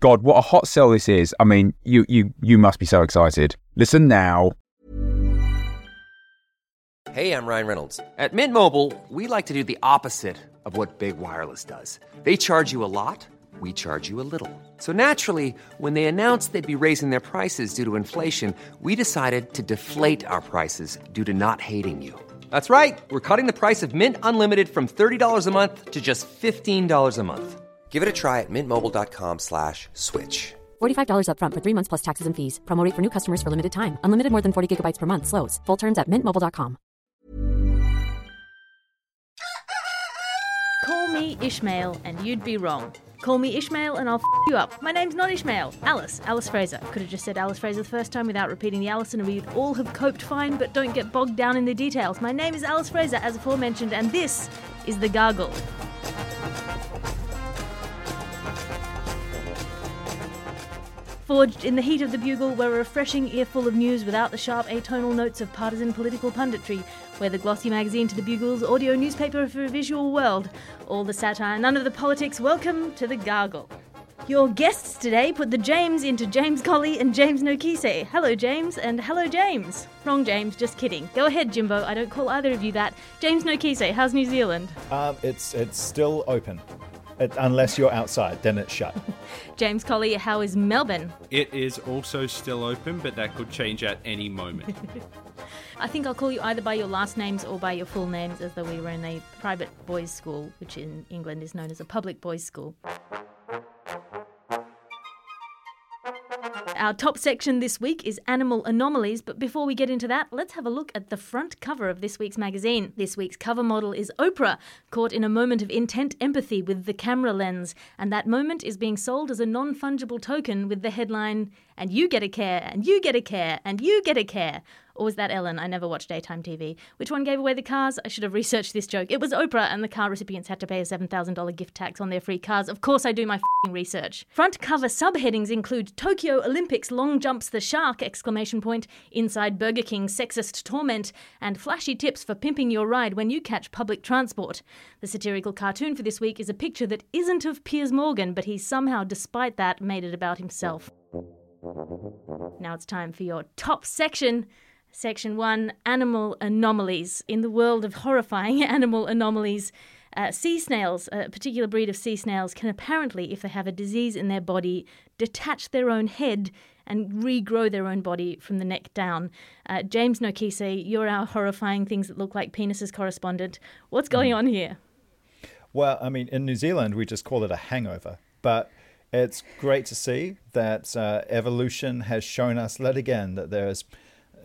God, what a hot sell this is. I mean, you you you must be so excited. Listen now. Hey, I'm Ryan Reynolds. At Mint Mobile, we like to do the opposite of what Big Wireless does. They charge you a lot, we charge you a little. So naturally, when they announced they'd be raising their prices due to inflation, we decided to deflate our prices due to not hating you. That's right. We're cutting the price of Mint Unlimited from $30 a month to just $15 a month. Give it a try at mintmobile.com slash switch. $45 upfront for three months plus taxes and fees. Promo rate for new customers for limited time. Unlimited more than 40 gigabytes per month. Slows. Full terms at mintmobile.com. Call me Ishmael and you'd be wrong. Call me Ishmael and I'll f you up. My name's not Ishmael. Alice. Alice Fraser. Could have just said Alice Fraser the first time without repeating the Alice and we'd all have coped fine, but don't get bogged down in the details. My name is Alice Fraser, as aforementioned, and this is The Gargle. Forged in the heat of the bugle were a refreshing earful of news without the sharp atonal notes of partisan political punditry, where the glossy magazine to the bugle's audio newspaper for a visual world. All the satire, none of the politics. Welcome to the gargle. Your guests today put the James into James Colley and James Nokise. Hello, James, and hello, James. Wrong, James, just kidding. Go ahead, Jimbo. I don't call either of you that. James Nokise, how's New Zealand? Um, it's it's still open, unless you're outside. Then it's shut. James Colley, how is Melbourne? It is also still open, but that could change at any moment. I think I'll call you either by your last names or by your full names, as though we were in a private boys' school, which in England is known as a public boys' school. Our top section this week is animal anomalies, but before we get into that, let's have a look at the front cover of this week's magazine. This week's cover model is Oprah, caught in a moment of intent empathy with the camera lens, and that moment is being sold as a non fungible token with the headline, And you get a care, and you get a care, and you get a care. Or was that Ellen? I never watched daytime TV. Which one gave away the cars? I should have researched this joke. It was Oprah, and the car recipients had to pay a $7,000 gift tax on their free cars. Of course, I do my fing research. Front cover subheadings include Tokyo Olympics long jumps the shark! Exclamation point, inside Burger King sexist torment, and flashy tips for pimping your ride when you catch public transport. The satirical cartoon for this week is a picture that isn't of Piers Morgan, but he somehow, despite that, made it about himself. Now it's time for your top section. Section 1 Animal Anomalies. In the world of horrifying animal anomalies, uh, sea snails, a particular breed of sea snails, can apparently, if they have a disease in their body, detach their own head and regrow their own body from the neck down. Uh, James Nokise, you're our horrifying things that look like penises correspondent. What's going on here? Well, I mean, in New Zealand, we just call it a hangover, but it's great to see that uh, evolution has shown us yet again that there is is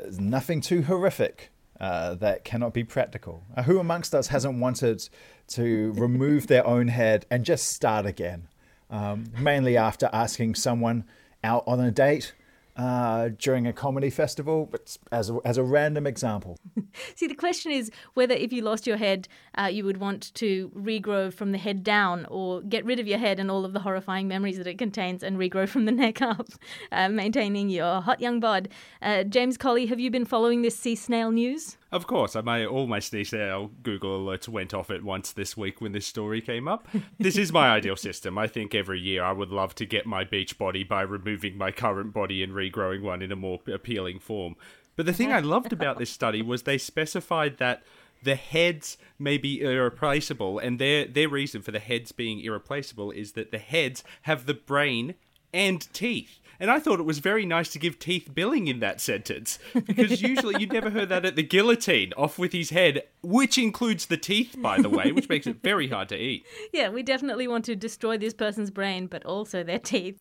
nothing too horrific uh, that cannot be practical. Uh, who amongst us hasn't wanted to remove their own head and just start again? Um, mainly after asking someone out on a date uh, during a comedy festival, but as a, as a random example. See, the question is whether if you lost your head, uh, you would want to regrow from the head down or get rid of your head and all of the horrifying memories that it contains and regrow from the neck up, uh, maintaining your hot young bod. Uh, James Colley, have you been following this sea snail news? Of course, I may all my snail Google alerts went off at once this week when this story came up. this is my ideal system. I think every year I would love to get my beach body by removing my current body and regrowing one in a more appealing form. But the thing I loved about this study was they specified that the heads may be irreplaceable, and their their reason for the heads being irreplaceable is that the heads have the brain and teeth. And I thought it was very nice to give teeth billing in that sentence because usually you'd never heard that at the guillotine, off with his head, which includes the teeth, by the way, which makes it very hard to eat. Yeah, we definitely want to destroy this person's brain, but also their teeth.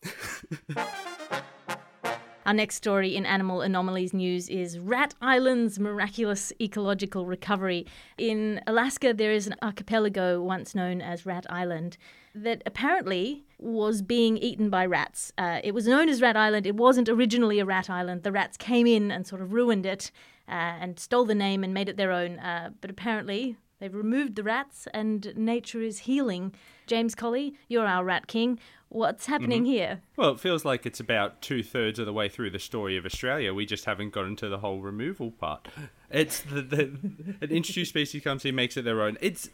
Our next story in Animal Anomalies news is Rat Island's miraculous ecological recovery. In Alaska, there is an archipelago once known as Rat Island that apparently was being eaten by rats. Uh, it was known as Rat Island. It wasn't originally a rat island. The rats came in and sort of ruined it uh, and stole the name and made it their own. Uh, but apparently, they've removed the rats and nature is healing. James Colley, you're our rat king. What's mm-hmm. happening here? Well, it feels like it's about two thirds of the way through the story of Australia. We just haven't gotten to the whole removal part. It's the, the an introduced species comes in, makes it their own. It's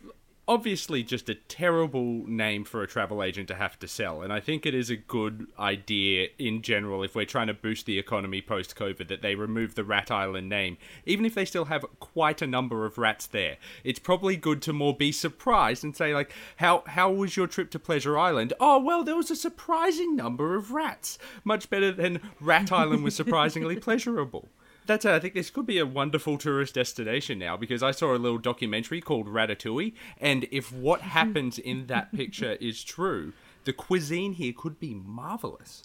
obviously just a terrible name for a travel agent to have to sell. And I think it is a good idea in general if we're trying to boost the economy post COVID that they remove the Rat Island name, even if they still have quite a number of rats there. It's probably good to more be surprised and say like, how how was your trip to Pleasure Island? Oh well, there was a surprising number of rats. Much better than Rat Island was surprisingly pleasurable that's it. I think this could be a wonderful tourist destination now because I saw a little documentary called Ratatouille, and if what happens in that picture is true, the cuisine here could be marvelous.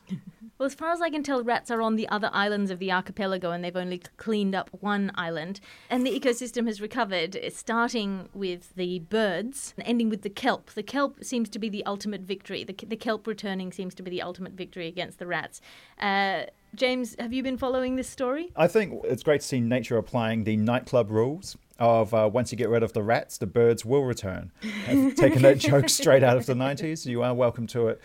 Well, as far as I can tell, rats are on the other islands of the archipelago and they've only cleaned up one island. And the ecosystem has recovered, starting with the birds and ending with the kelp. The kelp seems to be the ultimate victory. The, the kelp returning seems to be the ultimate victory against the rats. Uh, James, have you been following this story? I think it's great to see nature applying the nightclub rules of uh, once you get rid of the rats, the birds will return. I've taken that joke straight out of the 90s. You are welcome to it.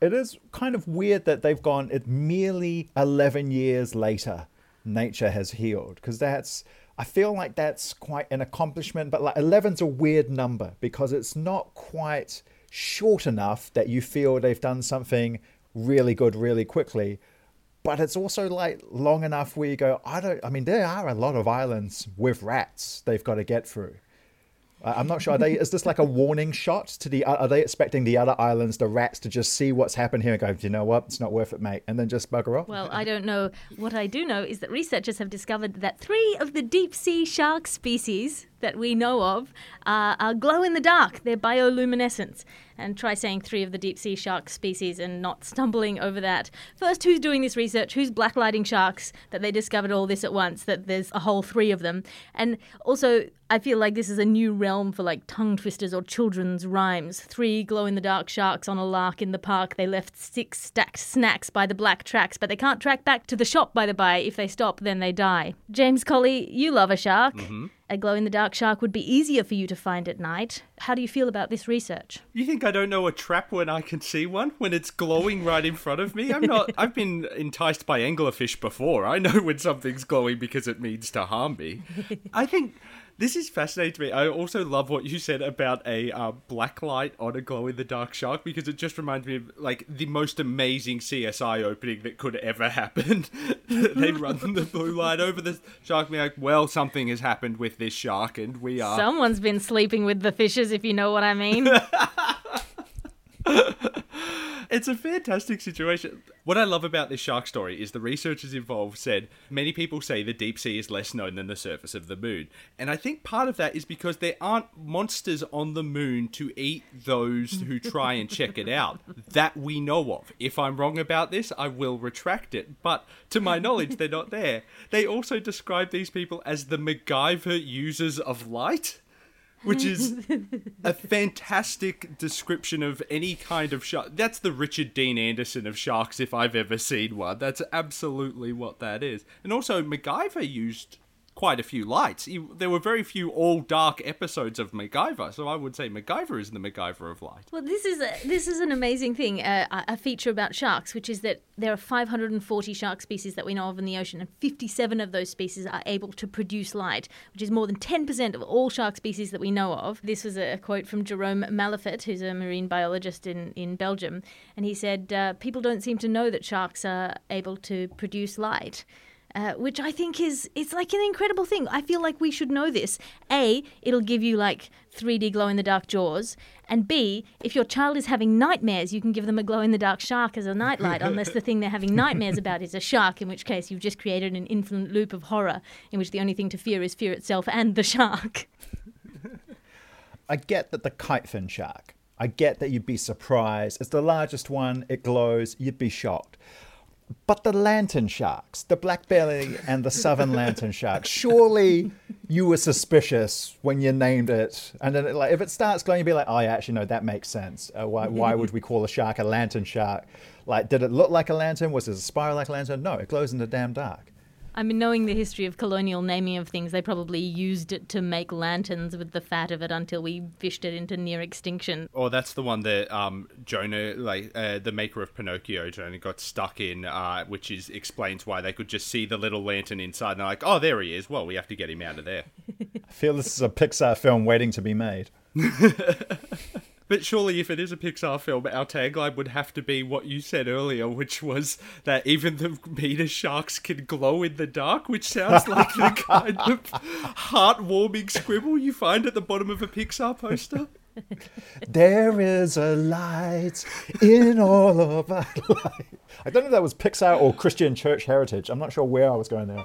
It is kind of weird that they've gone, it merely 11 years later, nature has healed, because that's. I feel like that's quite an accomplishment, but like 11's a weird number because it's not quite short enough that you feel they've done something really good really quickly but it's also like long enough where you go, I don't, I mean, there are a lot of islands with rats they've got to get through. I'm not sure. Are they, is this like a warning shot to the? Are they expecting the other islands, the rats, to just see what's happened here and go, Do you know what, it's not worth it, mate, and then just bugger off? Well, I don't know. What I do know is that researchers have discovered that three of the deep sea shark species that we know of uh, are glow in the dark. They're bioluminescence. And try saying three of the deep sea shark species and not stumbling over that. First, who's doing this research? Who's blacklighting sharks that they discovered all this at once, that there's a whole three of them? And also, I feel like this is a new realm for like tongue twisters or children's rhymes. Three glow in the dark sharks on a lark in the park. They left six stacked snacks by the black tracks, but they can't track back to the shop by the by. If they stop, then they die. James Colley, you love a shark. Mm-hmm. A glow in the dark shark would be easier for you to find at night. How do you feel about this research? You think I don't know a trap when I can see one? When it's glowing right in front of me? I'm not. I've been enticed by anglerfish before. I know when something's glowing because it means to harm me. I think this is fascinating to me. I also love what you said about a uh, black light on a glow in the dark shark because it just reminds me of like the most amazing CSI opening that could ever happen. they run the blue light over the shark and be like, well, something has happened with this shark and we are. Someone's been sleeping with the fishes, if you know what I mean. it's a fantastic situation. What I love about this shark story is the researchers involved said many people say the deep sea is less known than the surface of the moon. And I think part of that is because there aren't monsters on the moon to eat those who try and check it out that we know of. If I'm wrong about this, I will retract it. But to my knowledge, they're not there. They also describe these people as the MacGyver users of light which is a fantastic description of any kind of shark. That's the Richard Dean Anderson of sharks, if I've ever seen one. That's absolutely what that is. And also, MacGyver used quite a few lights. He, there were very few all dark episodes of MacGyver, so I would say MacGyver is the MacGyver of light. Well, this is a, this is an amazing thing, uh, a feature about sharks, which is that there are 540 shark species that we know of in the ocean, and 57 of those species are able to produce light, which is more than 10% of all shark species that we know of. This was a quote from Jerome Mallefet, who's a marine biologist in, in Belgium, and he said, uh, People don't seem to know that sharks are able to produce light. Uh, which I think is it's like an incredible thing. I feel like we should know this. A, it'll give you like 3D glow in the dark jaws, and B, if your child is having nightmares, you can give them a glow in the dark shark as a nightlight, unless the thing they're having nightmares about is a shark, in which case you've just created an infinite loop of horror in which the only thing to fear is fear itself and the shark. I get that the kitefin shark. I get that you'd be surprised. It's the largest one. It glows. You'd be shocked but the lantern sharks, the black belly and the southern lantern shark, surely you were suspicious when you named it. And then, like, if it starts glowing, you'd be like, oh, yeah, actually, no, that makes sense. Uh, why, why would we call a shark a lantern shark? Like, did it look like a lantern? Was it a spiral like a lantern? No, it glows in the damn dark. I mean, knowing the history of colonial naming of things, they probably used it to make lanterns with the fat of it until we fished it into near extinction. Or that's the one that um, Jonah, like uh, the maker of Pinocchio, Jonah got stuck in, uh, which is explains why they could just see the little lantern inside. And they're like, "Oh, there he is. Well, we have to get him out of there." I feel this is a Pixar film waiting to be made. But surely, if it is a Pixar film, our tagline would have to be what you said earlier, which was that even the meter sharks can glow in the dark, which sounds like the kind of heartwarming scribble you find at the bottom of a Pixar poster. There is a light in all of our life. I don't know if that was Pixar or Christian Church Heritage. I'm not sure where I was going there.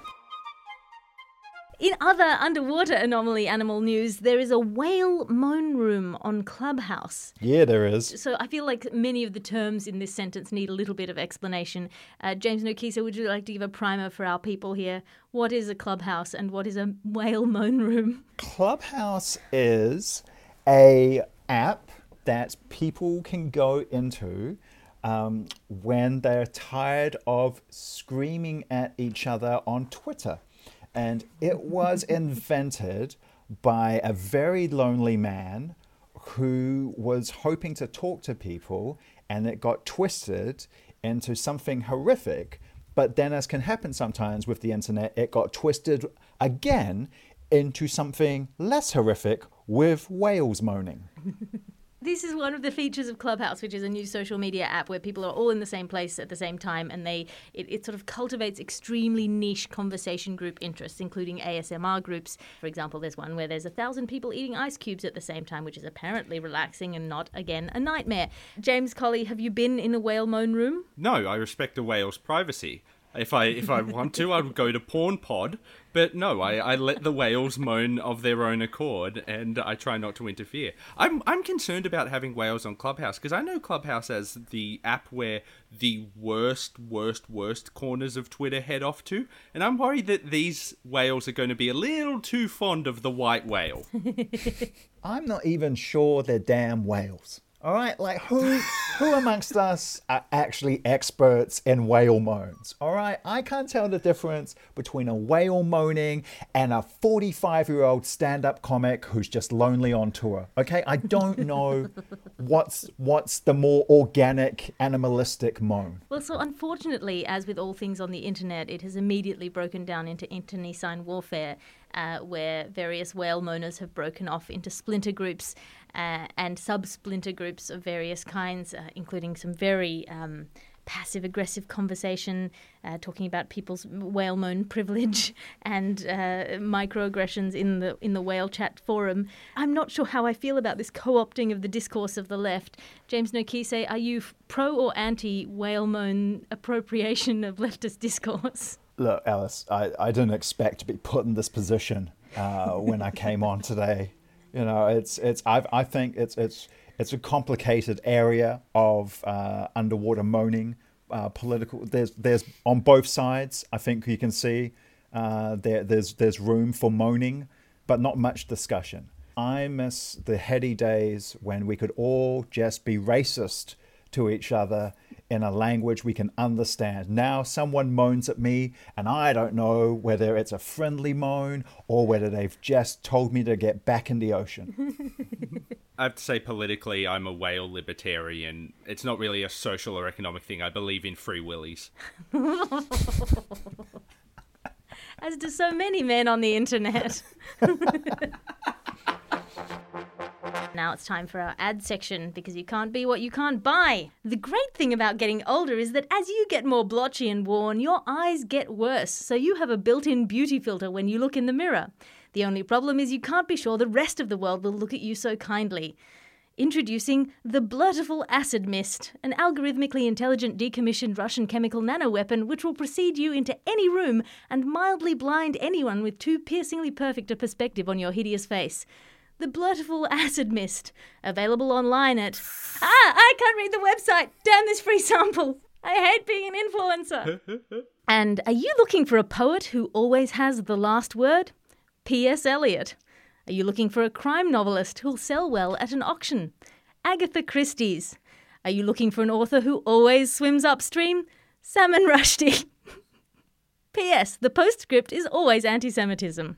In other underwater anomaly animal news, there is a whale moan room on Clubhouse. Yeah, there is. So I feel like many of the terms in this sentence need a little bit of explanation. Uh, James Nokise, would you like to give a primer for our people here? What is a clubhouse and what is a whale moan room? Clubhouse is a app that people can go into um, when they're tired of screaming at each other on Twitter. And it was invented by a very lonely man who was hoping to talk to people, and it got twisted into something horrific. But then, as can happen sometimes with the internet, it got twisted again into something less horrific with whales moaning. This is one of the features of Clubhouse, which is a new social media app where people are all in the same place at the same time, and they it, it sort of cultivates extremely niche conversation group interests, including ASMR groups. For example, there's one where there's a thousand people eating ice cubes at the same time, which is apparently relaxing and not again a nightmare. James Colley, have you been in a whale moan room? No, I respect a whale's privacy. If I if I want to, I would go to Porn Pod. But no, I, I let the whales moan of their own accord, and I try not to interfere. I'm I'm concerned about having whales on Clubhouse because I know Clubhouse as the app where the worst, worst, worst corners of Twitter head off to, and I'm worried that these whales are going to be a little too fond of the white whale. I'm not even sure they're damn whales. All right, like who who amongst us are actually experts in whale moans? All right, I can't tell the difference between a whale moaning and a 45 year old stand up comic who's just lonely on tour. Okay, I don't know what's what's the more organic animalistic moan. Well, so unfortunately, as with all things on the internet, it has immediately broken down into internecine warfare, uh, where various whale moaners have broken off into splinter groups uh, and sub splinter groups of various kinds, uh, including some very um, passive aggressive conversation, uh, talking about people's whale moan privilege and uh, microaggressions in the in the whale chat forum. I'm not sure how I feel about this co-opting of the discourse of the left. James Nokise, are you pro or anti whale moan appropriation of leftist discourse? Look, Alice, I, I didn't expect to be put in this position uh, when I came on today. You know, it's it's I I think it's it's it's a complicated area of uh, underwater moaning. Uh, political. There's there's on both sides. I think you can see uh, there there's there's room for moaning, but not much discussion. I miss the heady days when we could all just be racist to each other in a language we can understand. Now someone moans at me and I don't know whether it's a friendly moan or whether they've just told me to get back in the ocean. I have to say, politically, I'm a whale libertarian. It's not really a social or economic thing. I believe in free willies. As do so many men on the internet. Now it's time for our ad section because you can't be what you can't buy. The great thing about getting older is that as you get more blotchy and worn, your eyes get worse, so you have a built in beauty filter when you look in the mirror. The only problem is you can't be sure the rest of the world will look at you so kindly. Introducing the Blurtiful Acid Mist, an algorithmically intelligent decommissioned Russian chemical nanoweapon which will precede you into any room and mildly blind anyone with too piercingly perfect a perspective on your hideous face. The Blurtiful Acid Mist, available online at. Ah, I can't read the website! Damn this free sample! I hate being an influencer. and are you looking for a poet who always has the last word? P.S. Eliot. Are you looking for a crime novelist who'll sell well at an auction? Agatha Christie's. Are you looking for an author who always swims upstream? Salman Rushdie. P.S. The postscript is always anti Semitism.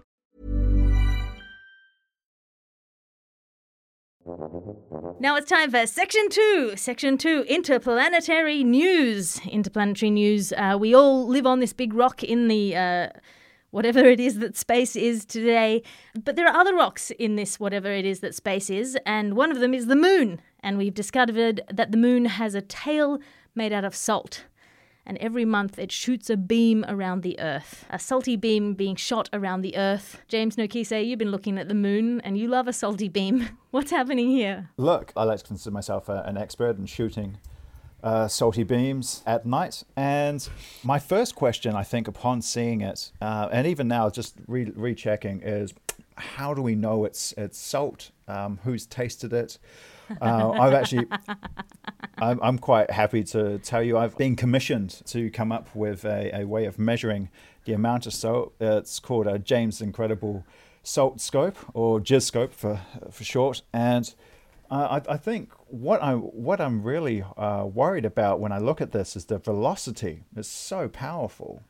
Now it's time for section two. Section two interplanetary news. Interplanetary news. Uh, we all live on this big rock in the. Uh, Whatever it is that space is today. But there are other rocks in this, whatever it is that space is, and one of them is the moon. And we've discovered that the moon has a tail made out of salt. And every month it shoots a beam around the Earth. A salty beam being shot around the Earth. James Nokise, you've been looking at the moon and you love a salty beam. What's happening here? Look, I like to consider myself a, an expert in shooting uh, salty beams at night. And my first question, I think, upon seeing it, uh, and even now, just re- rechecking, is how do we know it's it's salt? Um, who's tasted it? Uh, I've actually, I'm, I'm quite happy to tell you, I've been commissioned to come up with a, a way of measuring the amount of salt. It's called a James Incredible Salt Scope, or Jizz Scope for for short, and. I, I, think what I what I'm really uh, worried about when I look at this is the velocity. It's so powerful.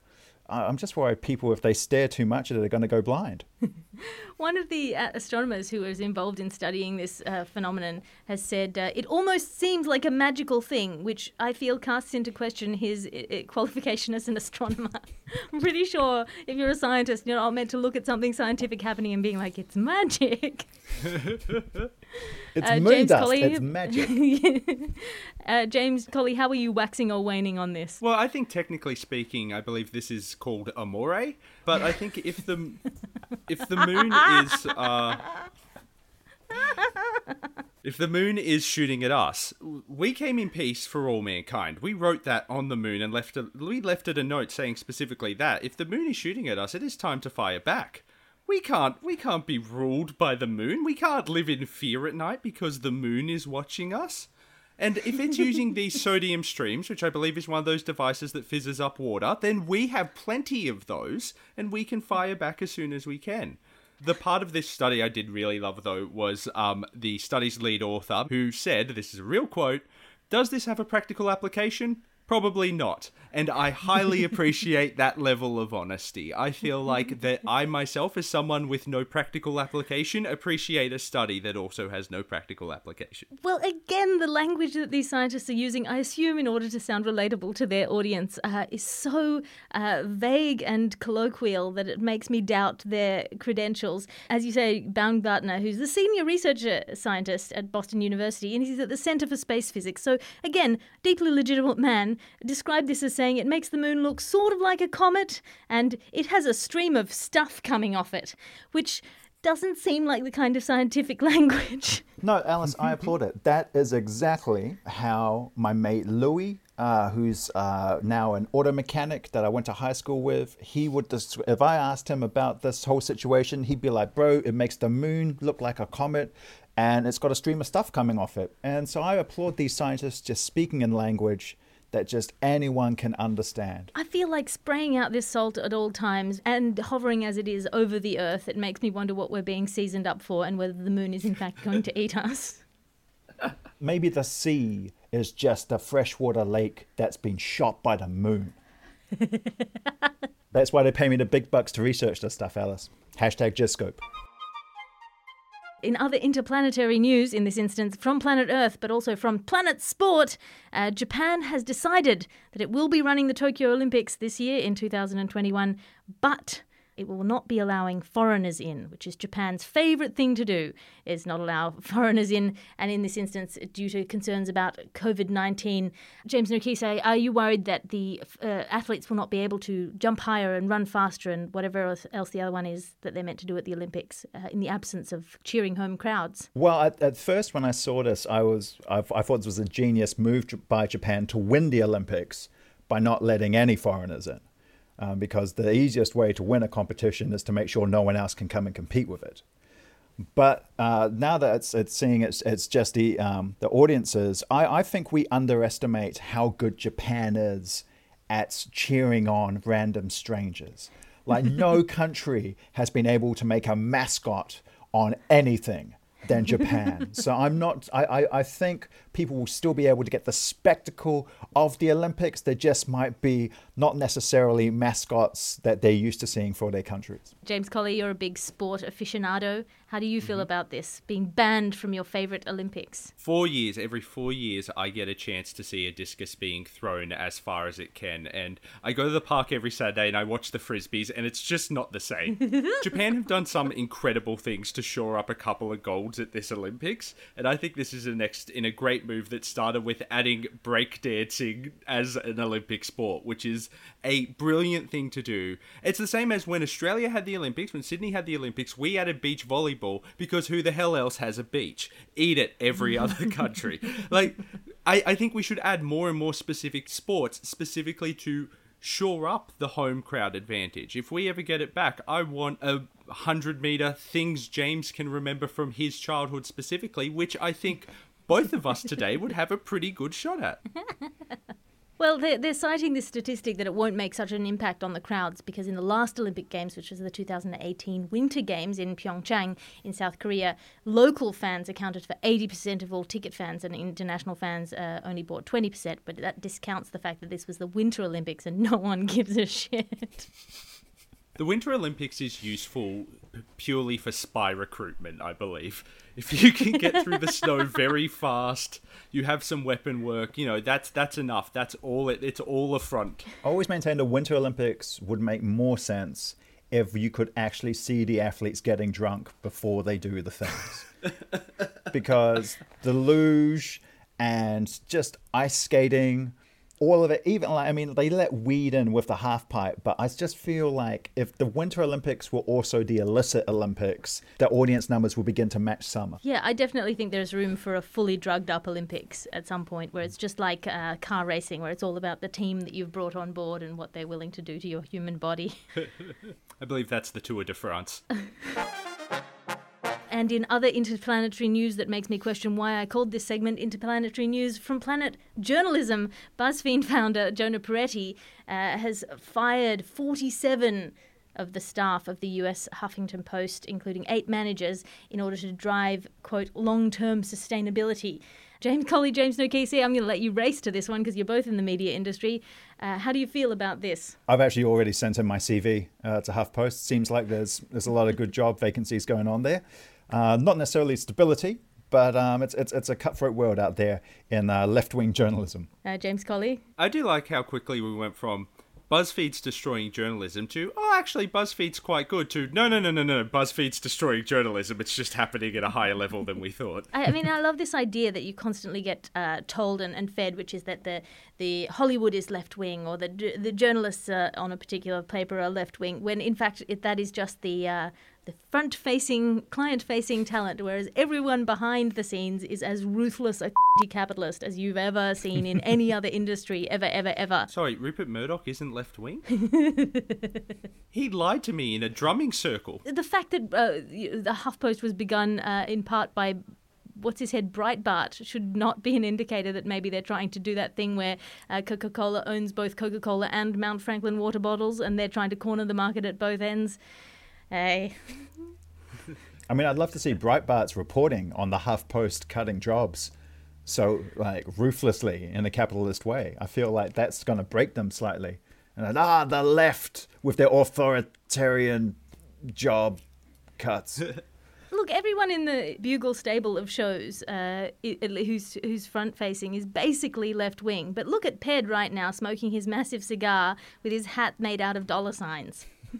I, I'm just worried people, if they stare too much at it, are going to go blind. One of the uh, astronomers who was involved in studying this uh, phenomenon has said uh, it almost seems like a magical thing, which I feel casts into question his uh, qualification as an astronomer. I'm pretty sure if you're a scientist, you're not meant to look at something scientific happening and being like, it's magic. It's Uh, moon James dust. Colley- It's magic. uh, James Colley, how are you waxing or waning on this? Well, I think technically speaking, I believe this is called amore. But I think if the if the moon is uh, if the moon is shooting at us, we came in peace for all mankind. We wrote that on the moon and left a, we left it a note saying specifically that if the moon is shooting at us, it is time to fire back. We can't we can't be ruled by the moon. We can't live in fear at night because the moon is watching us. And if it's using these sodium streams, which I believe is one of those devices that fizzes up water, then we have plenty of those and we can fire back as soon as we can. The part of this study I did really love, though, was um, the study's lead author who said, this is a real quote, Does this have a practical application? Probably not. And I highly appreciate that level of honesty. I feel like that I myself, as someone with no practical application, appreciate a study that also has no practical application. Well, again, the language that these scientists are using, I assume, in order to sound relatable to their audience, uh, is so uh, vague and colloquial that it makes me doubt their credentials. As you say, Baumgardner, who's the senior researcher scientist at Boston University, and he's at the Center for Space Physics. So, again, deeply legitimate man, described this as saying it makes the moon look sort of like a comet, and it has a stream of stuff coming off it, which doesn't seem like the kind of scientific language. No, Alice, I applaud it. That is exactly how my mate Louis, uh, who's uh, now an auto mechanic that I went to high school with, he would, if I asked him about this whole situation, he'd be like, bro, it makes the moon look like a comet and it's got a stream of stuff coming off it. And so I applaud these scientists just speaking in language that just anyone can understand. I feel like spraying out this salt at all times and hovering as it is over the earth, it makes me wonder what we're being seasoned up for and whether the moon is in fact going to eat us. Maybe the sea is just a freshwater lake that's been shot by the moon. that's why they pay me the big bucks to research this stuff, Alice. Hashtag Giscope. In other interplanetary news, in this instance from planet Earth, but also from Planet Sport, uh, Japan has decided that it will be running the Tokyo Olympics this year in 2021, but it will not be allowing foreigners in, which is Japan's favourite thing to do, is not allow foreigners in. And in this instance, due to concerns about COVID 19, James Nokise, are you worried that the uh, athletes will not be able to jump higher and run faster and whatever else, else the other one is that they're meant to do at the Olympics uh, in the absence of cheering home crowds? Well, at, at first, when I saw this, I was I, I thought this was a genius move by Japan to win the Olympics by not letting any foreigners in. Um, because the easiest way to win a competition is to make sure no one else can come and compete with it. But uh, now that it's, it's seeing it's, it's just the, um, the audiences, I, I think we underestimate how good Japan is at cheering on random strangers. Like, no country has been able to make a mascot on anything than Japan. so I'm not, I, I, I, think people will still be able to get the spectacle of the Olympics. There just might be not necessarily mascots that they're used to seeing for their countries. James Colley, you're a big sport aficionado. How do you feel mm-hmm. about this being banned from your favourite Olympics? Four years, every four years, I get a chance to see a discus being thrown as far as it can. And I go to the park every Saturday and I watch the frisbees, and it's just not the same. Japan have done some incredible things to shore up a couple of golds at this Olympics. And I think this is a next in a great move that started with adding breakdancing as an Olympic sport, which is a brilliant thing to do. It's the same as when Australia had the Olympics, when Sydney had the Olympics, we added beach volleyball because who the hell else has a beach? Eat it, every other country. like, I, I think we should add more and more specific sports specifically to shore up the home crowd advantage. If we ever get it back, I want a 100 meter things James can remember from his childhood specifically, which I think both of us today would have a pretty good shot at. Well, they're, they're, citing this statistic that it won't make such an impact on the crowds because in the last Olympic Games, which was the 2018 Winter Games in Pyeongchang in South Korea, local fans accounted for 80% of all ticket fans, and international fans uh, only bought 20%. But that discounts the fact that this was the Winter Olympics and no one gives a shit. The Winter Olympics is useful purely for spy recruitment, I believe. If you can get through the snow very fast, you have some weapon work. You know that's that's enough. That's all. It, it's all a front. I always maintained the Winter Olympics would make more sense if you could actually see the athletes getting drunk before they do the things, because the luge and just ice skating all of it, even like I mean, they let weed in with the half pipe, but I just feel like if the Winter Olympics were also the illicit Olympics, the audience numbers will begin to match summer. Yeah, I definitely think there's room for a fully drugged up Olympics at some point, where it's just like uh, car racing, where it's all about the team that you've brought on board and what they're willing to do to your human body. I believe that's the Tour de France. And in other interplanetary news that makes me question why I called this segment Interplanetary News from Planet Journalism, BuzzFeed founder Jonah Peretti uh, has fired 47 of the staff of the US Huffington Post, including eight managers, in order to drive, quote, long term sustainability. James Colley, James Nokise, I'm going to let you race to this one because you're both in the media industry. Uh, how do you feel about this? I've actually already sent in my CV uh, to HuffPost. Seems like there's there's a lot of good job vacancies going on there. Uh, not necessarily stability, but um, it's, it's, it's a cutthroat world out there in uh, left wing journalism. Uh, James Colley? I do like how quickly we went from BuzzFeed's destroying journalism to, oh, actually, BuzzFeed's quite good to, no, no, no, no, no, BuzzFeed's destroying journalism. It's just happening at a higher level than we thought. I, I mean, I love this idea that you constantly get uh, told and, and fed, which is that the, the Hollywood is left wing or the, the journalists uh, on a particular paper are left wing, when in fact it, that is just the, uh, the front facing, client facing talent, whereas everyone behind the scenes is as ruthless a capitalist as you've ever seen in any other industry, ever, ever, ever. Sorry, Rupert Murdoch isn't left wing? he lied to me in a drumming circle. The fact that uh, the HuffPost was begun uh, in part by what's his head Breitbart should not be an indicator that maybe they're trying to do that thing where uh, Coca-Cola owns both Coca-Cola and Mount Franklin water bottles and they're trying to corner the market at both ends. Hey. I mean, I'd love to see Breitbart's reporting on the HuffPost cutting jobs so like ruthlessly in a capitalist way. I feel like that's going to break them slightly. And then, ah, the left with their authoritarian job cuts. Look, everyone in the Bugle stable of shows uh, who's who's front facing is basically left wing. But look at Ped right now, smoking his massive cigar with his hat made out of dollar signs.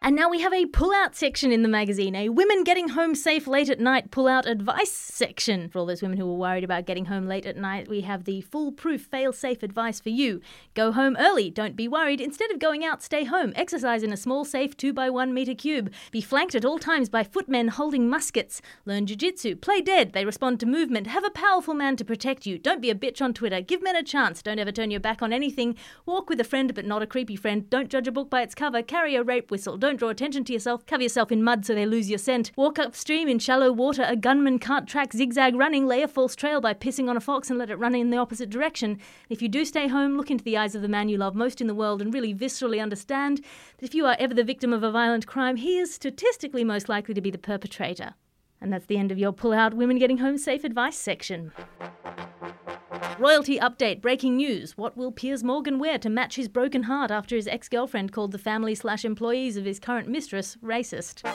And now we have a pull-out section in the magazine, a women getting home safe late at night pull-out advice section. For all those women who were worried about getting home late at night, we have the foolproof fail-safe advice for you. Go home early, don't be worried. Instead of going out, stay home. Exercise in a small, safe 2 by 1 meter cube. Be flanked at all times by footmen holding muskets. Learn jiu-jitsu, play dead, they respond to movement. Have a powerful man to protect you. Don't be a bitch on Twitter. Give men a chance. Don't ever turn your back on anything. Walk with a friend but not a creepy friend. Don't judge a book by its cover. Carry a rape whistle. Don't draw attention to yourself. Cover yourself in mud so they lose your scent. Walk upstream in shallow water. A gunman can't track zigzag running. Lay a false trail by pissing on a fox and let it run in the opposite direction. If you do stay home, look into the eyes of the man you love most in the world and really viscerally understand that if you are ever the victim of a violent crime, he is statistically most likely to be the perpetrator. And that's the end of your pull out women getting home safe advice section. Royalty update breaking news. What will Piers Morgan wear to match his broken heart after his ex girlfriend called the family slash employees of his current mistress racist?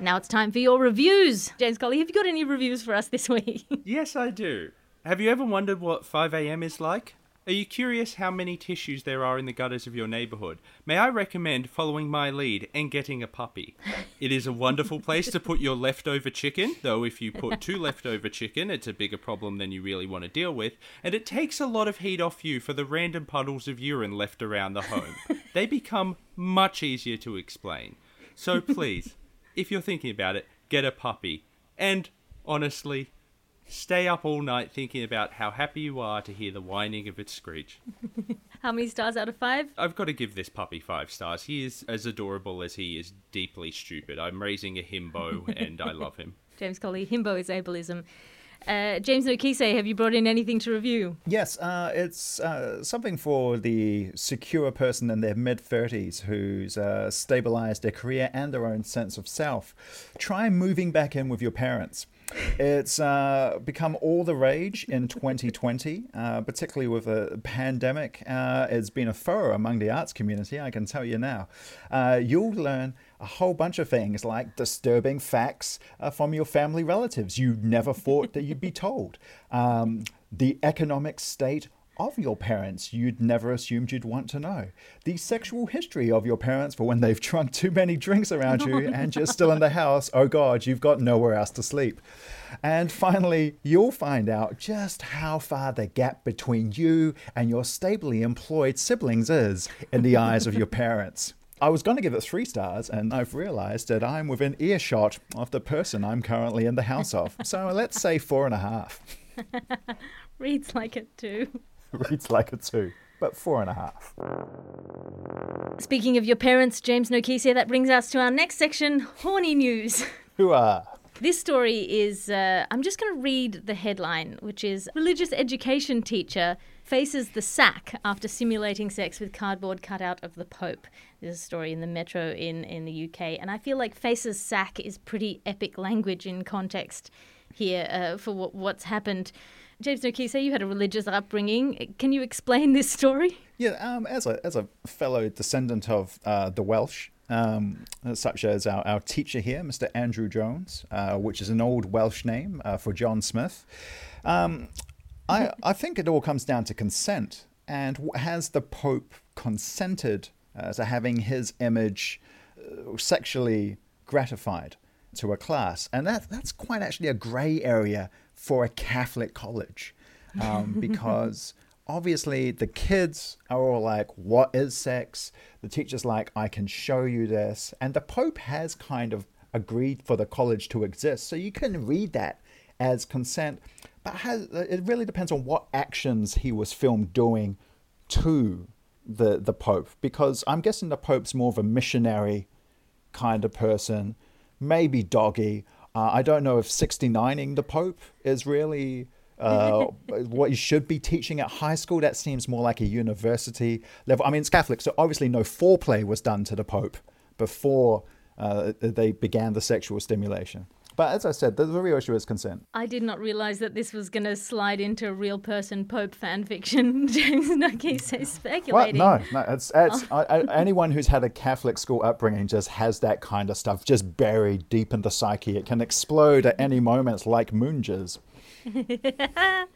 Now it's time for your reviews. James Colley, have you got any reviews for us this week? Yes, I do. Have you ever wondered what 5am is like? Are you curious how many tissues there are in the gutters of your neighborhood? May I recommend following my lead and getting a puppy? It is a wonderful place to put your leftover chicken, though if you put two leftover chicken, it's a bigger problem than you really want to deal with, and it takes a lot of heat off you for the random puddles of urine left around the home. They become much easier to explain. So please, if you're thinking about it, get a puppy. And honestly, stay up all night thinking about how happy you are to hear the whining of its screech. How many stars out of five? I've got to give this puppy five stars. He is as adorable as he is deeply stupid. I'm raising a himbo and I love him. James Colley, himbo is ableism. Uh, James Nokise, have you brought in anything to review? Yes, uh, it's uh, something for the secure person in their mid 30s who's uh, stabilized their career and their own sense of self. Try moving back in with your parents. It's uh, become all the rage in 2020, uh, particularly with a pandemic. Uh, it's been a furor among the arts community, I can tell you now. Uh, you'll learn a whole bunch of things like disturbing facts uh, from your family relatives you never thought that you'd be told, um, the economic state of your parents you'd never assumed you'd want to know. The sexual history of your parents for when they've drunk too many drinks around you and you're still in the house. Oh God, you've got nowhere else to sleep. And finally, you'll find out just how far the gap between you and your stably employed siblings is in the eyes of your parents. I was going to give it three stars, and I've realized that I'm within earshot of the person I'm currently in the house of. So let's say four and a half. Reads like it too. Reads like a two, but four and a half. Speaking of your parents, James Nokise, that brings us to our next section horny news. Who are? This story is, uh, I'm just going to read the headline, which is Religious education teacher faces the sack after simulating sex with cardboard cutout of the Pope. This is a story in the Metro in, in the UK. And I feel like faces sack is pretty epic language in context here uh, for what, what's happened. James Nokise, you had a religious upbringing. Can you explain this story? Yeah, um, as a as a fellow descendant of uh, the Welsh, um, such as our, our teacher here, Mr. Andrew Jones, uh, which is an old Welsh name uh, for John Smith. Um, I I think it all comes down to consent, and has the Pope consented uh, to having his image uh, sexually gratified to a class, and that that's quite actually a grey area for a Catholic college, um, because obviously the kids are all like, "What is sex?" The teacher's like, "I can show you this," and the Pope has kind of agreed for the college to exist, so you can read that as consent. But has, it really depends on what actions he was filmed doing to the the Pope, because I'm guessing the Pope's more of a missionary kind of person, maybe doggy. Uh, I don't know if 69ing the Pope is really uh, what you should be teaching at high school. That seems more like a university level. I mean, it's Catholic, so obviously no foreplay was done to the Pope before uh, they began the sexual stimulation. But as I said, the, real issue is consent. I did not realize that this was going to slide into a real person Pope fan fiction. James Nokise What? speculating. No, no. It's, it's oh. I, I, anyone who's had a Catholic school upbringing just has that kind of stuff just buried deep in the psyche. It can explode at any moment, like moonges.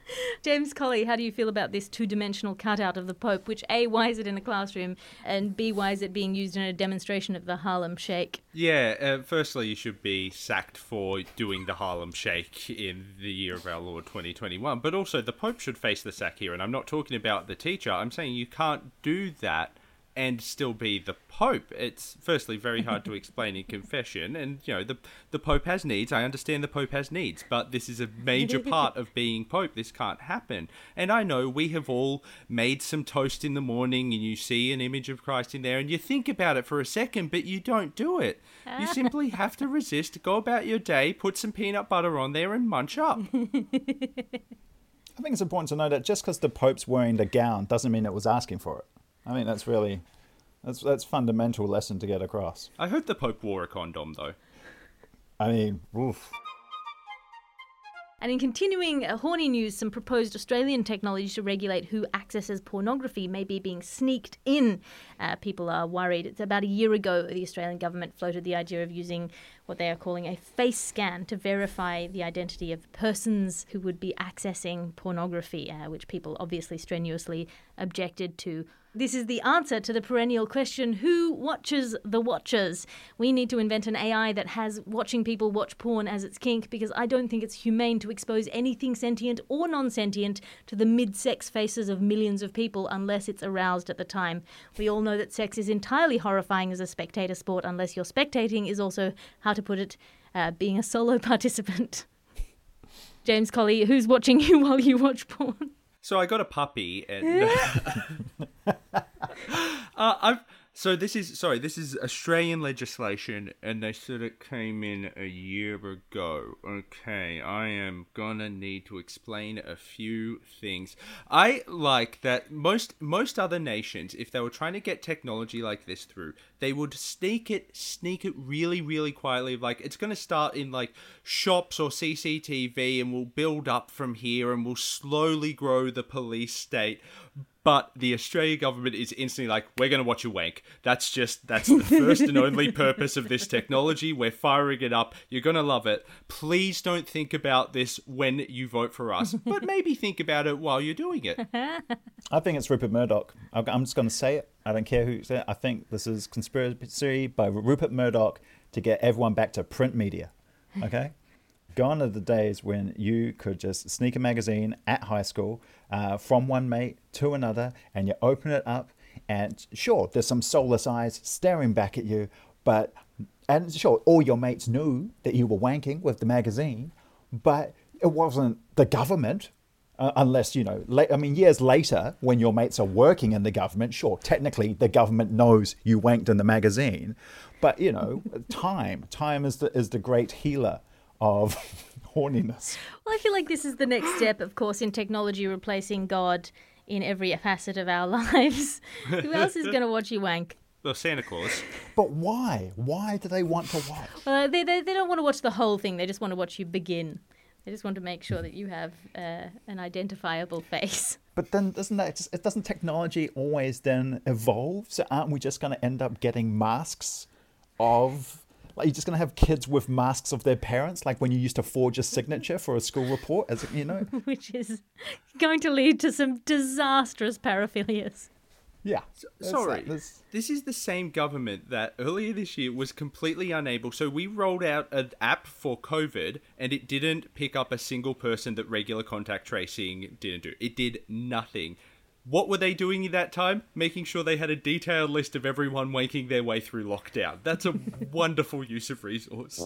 James Colley, how do you feel about this two dimensional cutout of the Pope, which A, why is it in a classroom, and B, why is it being used in a demonstration of the Harlem Shake? Yeah, uh, firstly, you should be sacked for doing the Harlem Shake in the year of our Lord 2021, but also the Pope should face the sack here. And I'm not talking about the teacher, I'm saying you can't do that and still be the Pope. It's firstly very hard to explain in confession, and you know the the Pope has needs. I understand the Pope has needs, but this is a major part of being Pope. This can't happen. And I know we have all made some toast in the morning, and you see an image of Christ in there, and you think about it for a second, but you don't do it. You simply have to resist. Go about your day, put some peanut butter on there, and munch up. I think it's important to know that just because the Pope's wearing the gown doesn't mean it was asking for it. I think that's really that's that's fundamental lesson to get across. I hope the Pope wore a condom though. I mean, oof. And in continuing uh, horny news, some proposed Australian technology to regulate who accesses pornography may be being sneaked in. Uh, people are worried. It's about a year ago the Australian government floated the idea of using what they are calling a face scan to verify the identity of persons who would be accessing pornography, uh, which people obviously strenuously objected to. This is the answer to the perennial question who watches the watchers? We need to invent an AI that has watching people watch porn as its kink because I don't think it's humane to expose anything sentient or non sentient to the mid sex faces of millions of people unless it's aroused at the time. We all know that sex is entirely horrifying as a spectator sport unless your spectating is also, how to put it, uh, being a solo participant. James Colley, who's watching you while you watch porn? So I got a puppy, and uh, I've so this is sorry, this is Australian legislation, and they said it came in a year ago. Okay, I am gonna need to explain a few things. I like that most most other nations, if they were trying to get technology like this through, they would sneak it, sneak it really, really quietly. Like it's gonna start in like shops or CCTV, and we'll build up from here, and we'll slowly grow the police state but the Australian government is instantly like, we're going to watch you wank. That's just, that's the first and only purpose of this technology. We're firing it up. You're going to love it. Please don't think about this when you vote for us, but maybe think about it while you're doing it. I think it's Rupert Murdoch. I'm I'm just going to say it. I don't care who said it. I think this is conspiracy by Rupert Murdoch to get everyone back to print media. Okay? Gone are the days when you could just sneak a magazine at high school uh, from one mate to another and you open it up and sure, there's some soulless eyes staring back at you, but and sure, all your mates knew that you were wanking with the magazine, but it wasn't the government uh, unless you know i mean years later when your mates are working in the government sure technically the government knows you wanked in the magazine but you know time time is the is the great healer of horniness Well, I feel like this is the next step, of course, in technology replacing God in every facet of our lives. Who else is going to watch you wank? Well, Santa Claus. but why why do they want to watch Well, they, they, they don't want to watch the whole thing. They just want to watch you begin. They just want to make sure that you have uh, an identifiable face. but then doesn't that just, doesn't technology always then evolve so aren't we just going to end up getting masks of like you're just going to have kids with masks of their parents like when you used to forge a signature for a school report as you know which is going to lead to some disastrous paraphilias. yeah There's Sorry, that. This is the same government that earlier this year was completely unable. So we rolled out an app for COVID, and it didn't pick up a single person that regular contact tracing didn't do. It did nothing. What were they doing in that time? Making sure they had a detailed list of everyone wanking their way through lockdown. That's a wonderful use of resource.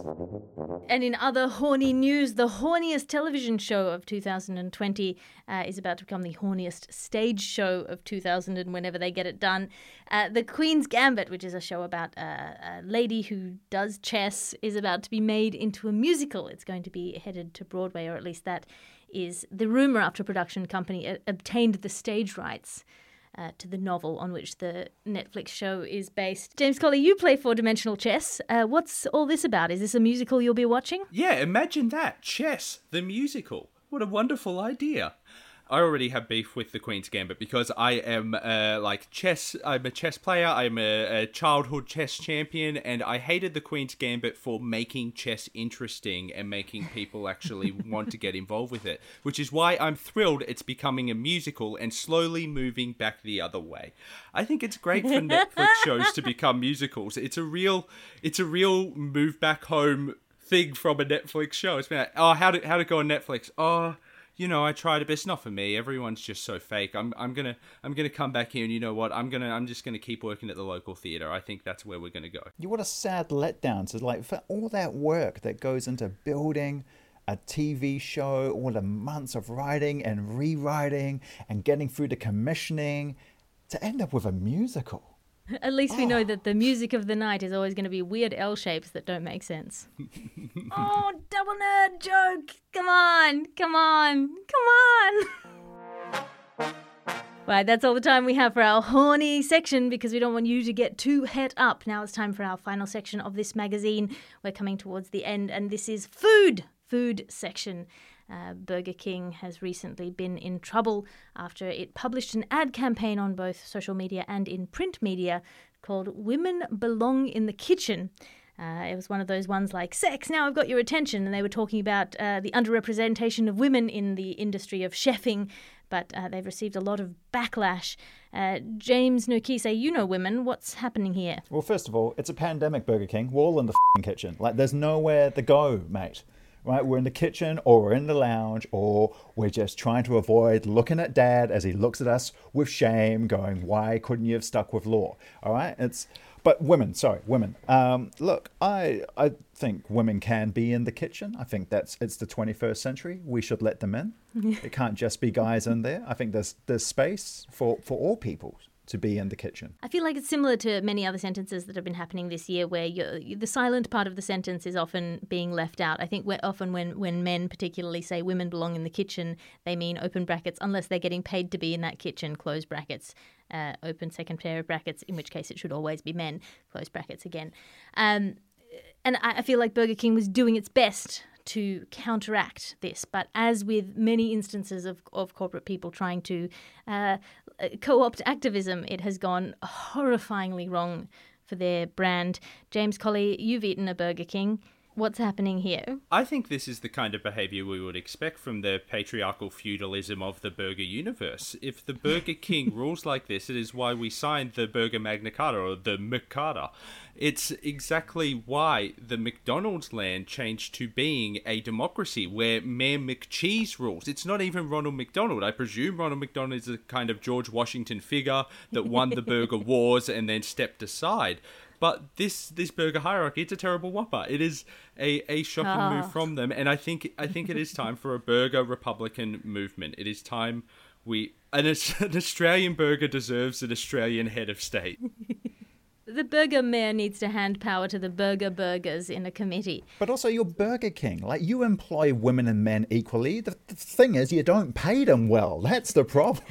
And in other horny news, the horniest television show of 2020 uh, is about to become the horniest stage show of 2000 and whenever they get it done. Uh, the Queen's Gambit, which is a show about uh, a lady who does chess, is about to be made into a musical. It's going to be headed to Broadway, or at least that is the rumor after a production company uh, obtained the stage rights. Uh, to the novel on which the Netflix show is based. James Colley, you play four dimensional chess. Uh, what's all this about? Is this a musical you'll be watching? Yeah, imagine that. Chess, the musical. What a wonderful idea. I already have beef with the Queen's Gambit because I am uh, like chess. I'm a chess player. I'm a, a, childhood chess champion, and I hated the Queen's Gambit for making chess interesting and making people actually want to get involved with it. Which is why I'm thrilled it's becoming a musical and slowly moving back the other way. I think it's great for Netflix shows to become musicals. It's a real, it's a real move back home thing from a Netflix show. It's been like, oh, how did how to go on Netflix? Oh you know, I tried it, but it's not for me. Everyone's just so fake. I'm, I'm gonna, I'm gonna come back here, and you know what? I'm gonna, I'm just gonna keep working at the local theater. I think that's where we're gonna go. You what a sad letdown to like for all that work that goes into building a TV show, all the months of writing and rewriting and getting through the commissioning, to end up with a musical. At least we know oh. that the music of the night is always going to be weird L shapes that don't make sense. oh, double nerd joke! Come on, come on, come on! Right, that's all the time we have for our horny section because we don't want you to get too het up. Now it's time for our final section of this magazine. We're coming towards the end, and this is food. Food section. Uh, Burger King has recently been in trouble after it published an ad campaign on both social media and in print media called Women Belong in the Kitchen. Uh, it was one of those ones like sex. Now I've got your attention, and they were talking about uh, the underrepresentation of women in the industry of chefing. But uh, they've received a lot of backlash. Uh, James Nokise, you know women. What's happening here? Well, first of all, it's a pandemic, Burger King. We're all in the kitchen. Like, there's nowhere to go, mate right? We're in the kitchen or we're in the lounge or we're just trying to avoid looking at dad as he looks at us with shame, going, Why couldn't you have stuck with law? All right. It's, but women, sorry, women. Um, look, I, I think women can be in the kitchen. I think that's, it's the 21st century. We should let them in. it can't just be guys in there. I think there's, there's space for, for all people to be in the kitchen. I feel like it's similar to many other sentences that have been happening this year, where the silent part of the sentence is often being left out. I think often when, when men particularly say women belong in the kitchen, they mean open brackets, unless they're getting paid to be in that kitchen, close brackets. Uh, open second pair of brackets, in which case it should always be men, close brackets again. Um, and I, I feel like Burger King was doing its best to counteract this. But as with many instances of, of corporate people trying to uh, co opt activism, it has gone horrifyingly wrong for their brand. James Colley, you've eaten a Burger King. What's happening here? I think this is the kind of behavior we would expect from the patriarchal feudalism of the burger universe. If the Burger King rules like this, it is why we signed the Burger Magna Carta or the McCarta. It's exactly why the McDonald's land changed to being a democracy where Mayor McCheese rules. It's not even Ronald McDonald. I presume Ronald McDonald is a kind of George Washington figure that won the burger wars and then stepped aside. But this this burger hierarchy, it's a terrible whopper. It is a, a shocking oh. move ah. from them, and I think I think it is time for a burger Republican movement. It is time we an, an Australian burger deserves an Australian head of state. the burger mayor needs to hand power to the burger burgers in a committee. But also, you're Burger King. Like, you employ women and men equally. The, the thing is, you don't pay them well. That's the problem.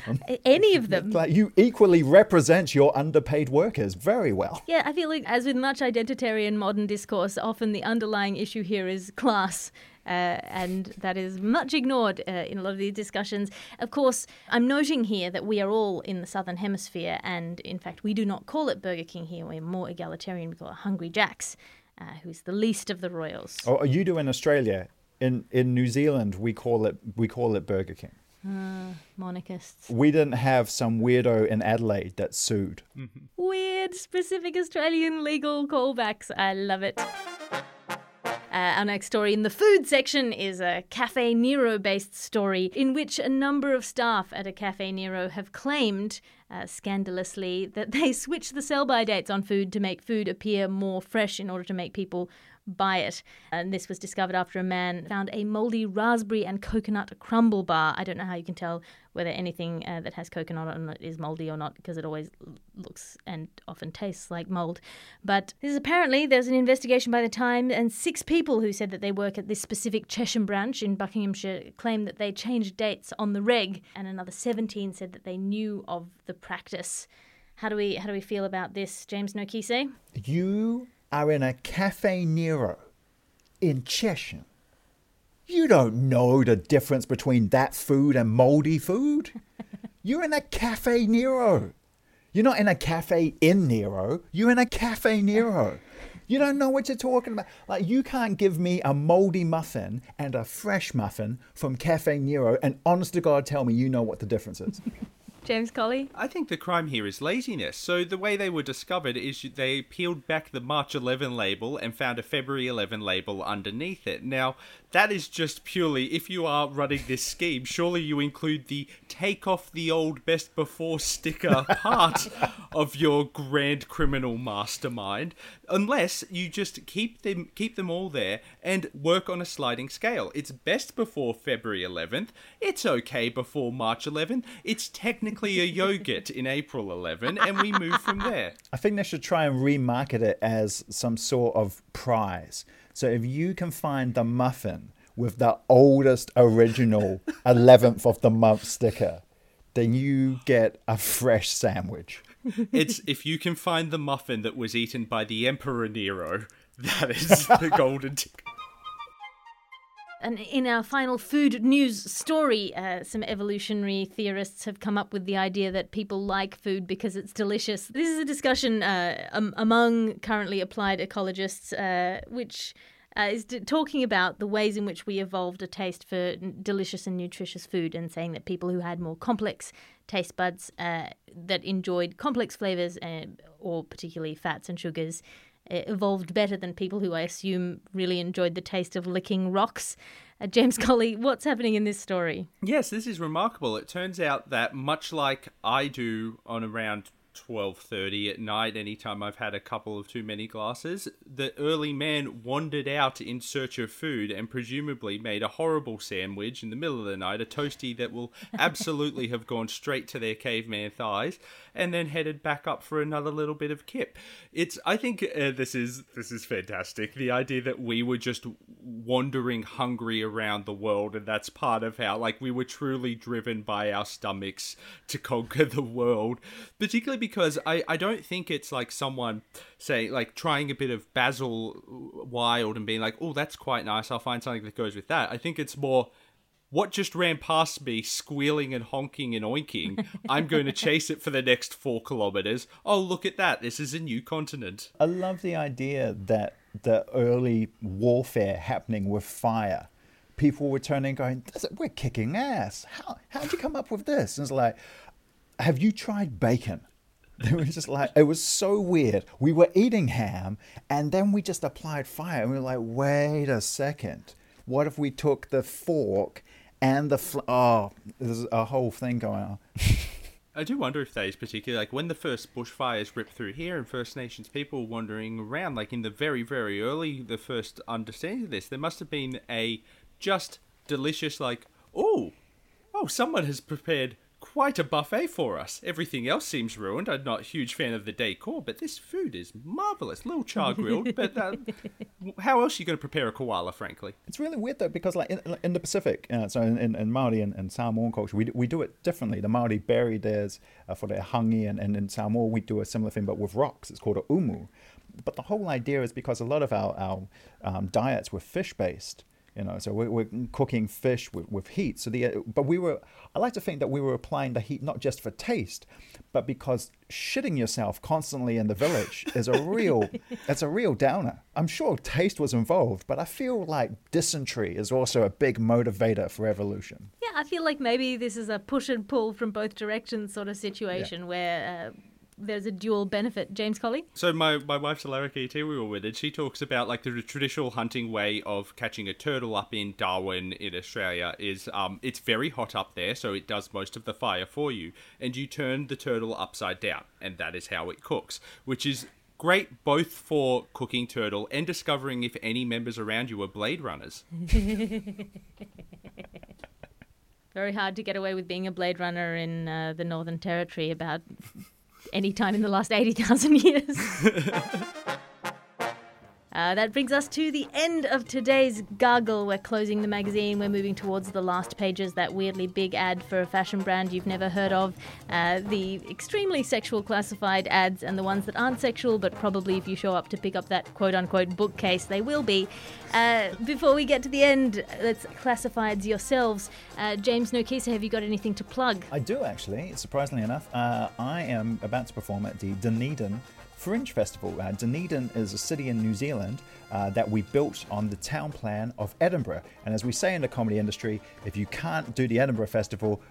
Any of them. Like, you equally represent your underpaid workers very well. Yeah, I feel like, as with much identitarian modern discourse, often the underlying issue here is class. Uh, and that is much ignored uh, in a lot of these discussions. Of course, I'm noting here that we are all in the Southern Hemisphere, and in fact, we do not call it Burger King here. We're more egalitarian. We call it Hungry Jack's, uh, who's the least of the royals. Oh, you do in Australia. In in New Zealand, we call it we call it Burger King. Uh, monarchists. We didn't have some weirdo in Adelaide that sued. Mm-hmm. Weird, specific Australian legal callbacks. I love it. Uh, our next story in the food section is a Cafe Nero based story in which a number of staff at a Cafe Nero have claimed, uh, scandalously, that they switch the sell by dates on food to make food appear more fresh in order to make people buy it. And this was discovered after a man found a moldy raspberry and coconut crumble bar. I don't know how you can tell whether anything uh, that has coconut on it is moldy or not because it always looks and often tastes like mold. But this is apparently there's an investigation by the time, and six people who said that they work at this specific Chesham branch in Buckinghamshire claim that they changed dates on the reg, and another 17 said that they knew of the practice. How do we how do we feel about this, James Nokise? You are in a Cafe Nero in Chesham. You don't know the difference between that food and moldy food. You're in a Cafe Nero. You're not in a cafe in Nero. You're in a Cafe Nero. You don't know what you're talking about. Like, you can't give me a moldy muffin and a fresh muffin from Cafe Nero and honest to God tell me you know what the difference is. James Colley? I think the crime here is laziness. So the way they were discovered is they peeled back the March 11 label and found a February 11 label underneath it. Now, that is just purely if you are running this scheme, surely you include the take off the old best before sticker part of your grand criminal mastermind, unless you just keep them keep them all there and work on a sliding scale. It's best before February 11th. It's okay before March 11th. It's technically a yogurt in April 11, and we move from there. I think they should try and remarket it as some sort of prize. So if you can find the muffin with the oldest original 11th of the month sticker, then you get a fresh sandwich. It's if you can find the muffin that was eaten by the Emperor Nero, that is the golden ticket. And in our final food news story, uh, some evolutionary theorists have come up with the idea that people like food because it's delicious. This is a discussion uh, um, among currently applied ecologists, uh, which uh, is d- talking about the ways in which we evolved a taste for n- delicious and nutritious food, and saying that people who had more complex taste buds uh, that enjoyed complex flavors uh, or particularly fats and sugars evolved better than people who I assume really enjoyed the taste of licking rocks. Uh, James Colley, what's happening in this story? Yes, this is remarkable. It turns out that much like I do on around 12:30 at night anytime I've had a couple of too many glasses. The early man wandered out in search of food and presumably made a horrible sandwich in the middle of the night a toasty that will absolutely have gone straight to their caveman thighs and then headed back up for another little bit of kip. It's I think uh, this is this is fantastic. The idea that we were just wandering hungry around the world and that's part of how like we were truly driven by our stomachs to conquer the world particularly because I, I don't think it's like someone say like trying a bit of basil wild and being like oh that's quite nice i'll find something that goes with that i think it's more what just ran past me squealing and honking and oinking i'm going to chase it for the next four kilometers oh look at that this is a new continent I love the idea that the early warfare happening with fire. People were turning going, we're kicking ass. How, how'd you come up with this? And it's like, have you tried bacon? It was just like, it was so weird. We were eating ham and then we just applied fire and we were like, wait a second. What if we took the fork and the, fl- oh, there's a whole thing going on. I do wonder if that is particularly like when the first bushfires ripped through here and First Nations people wandering around, like in the very, very early, the first understanding of this, there must have been a just delicious, like, oh, oh, someone has prepared quite a buffet for us. Everything else seems ruined. I'm not a huge fan of the decor, but this food is marvelous. little char grilled, but uh, how else are you going to prepare a koala, frankly? It's really weird though because like in, in the Pacific, uh, so in, in, in Maori and, and Samoan culture, we, do- we do it differently. The Maori bury theirs uh, for their hangi, and, and in Samoa we do a similar thing but with rocks. It's called a umu. But the whole idea is because a lot of our, our um, diets were fish based. You know, so we're, we're cooking fish with, with heat. So the but we were I like to think that we were applying the heat not just for taste, but because shitting yourself constantly in the village is a real it's a real downer. I'm sure taste was involved, but I feel like dysentery is also a big motivator for evolution. Yeah, I feel like maybe this is a push and pull from both directions sort of situation where uh, there's a dual benefit. James Colley? So my, my wife's a Larrakia too, we were with, and she talks about like the traditional hunting way of catching a turtle up in Darwin in Australia is um it's very hot up there, so it does most of the fire for you, and you turn the turtle upside down, and that is how it cooks, which is great both for cooking turtle and discovering if any members around you are blade runners. Very hard to get away with being a Blade Runner in uh, the Northern Territory about any time in the last 80,000 years. Uh, that brings us to the end of today's Gargle. We're closing the magazine. We're moving towards the last pages. That weirdly big ad for a fashion brand you've never heard of. Uh, the extremely sexual classified ads and the ones that aren't sexual, but probably if you show up to pick up that quote unquote bookcase, they will be. Uh, before we get to the end, let's classifieds yourselves. Uh, James Nokise, have you got anything to plug? I do actually, surprisingly enough. Uh, I am about to perform at the Dunedin Fringe Festival. Uh, Dunedin is a city in New Zealand uh, that we built on the town plan of Edinburgh. And as we say in the comedy industry, if you can't do the Edinburgh Festival,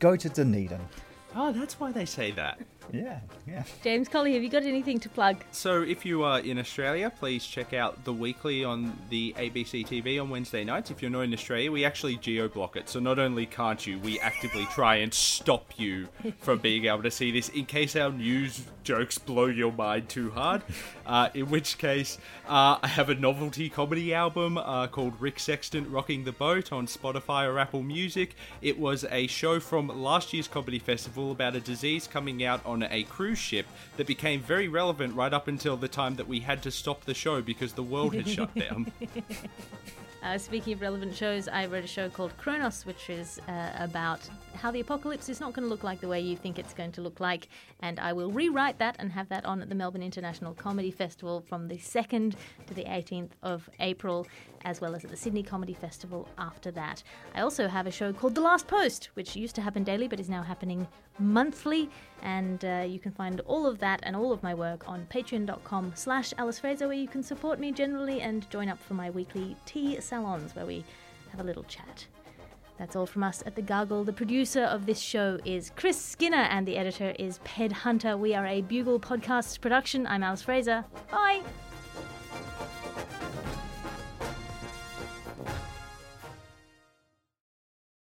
go to Dunedin. Oh, that's why they say that. Yeah, yeah. James Colley, have you got anything to plug? So, if you are in Australia, please check out the weekly on the ABC TV on Wednesday nights. If you're not in Australia, we actually geo block it. So, not only can't you, we actively try and stop you from being able to see this in case our news jokes blow your mind too hard. Uh, in which case, uh, I have a novelty comedy album uh, called Rick Sexton Rocking the Boat on Spotify or Apple Music. It was a show from last year's comedy festival about a disease coming out on a cruise ship that became very relevant right up until the time that we had to stop the show because the world had shut down. Uh, speaking of relevant shows, I wrote a show called Kronos, which is uh, about how the apocalypse is not going to look like the way you think it's going to look like. And I will rewrite that and have that on at the Melbourne International Comedy Festival from the 2nd to the 18th of April, as well as at the Sydney Comedy Festival after that. I also have a show called The Last Post, which used to happen daily but is now happening monthly. And uh, you can find all of that and all of my work on patreon.com slash Alice Fraser, where you can support me generally and join up for my weekly tea salons where we have a little chat. That's all from us at The Gargle. The producer of this show is Chris Skinner and the editor is Ped Hunter. We are a Bugle podcast production. I'm Alice Fraser. Bye.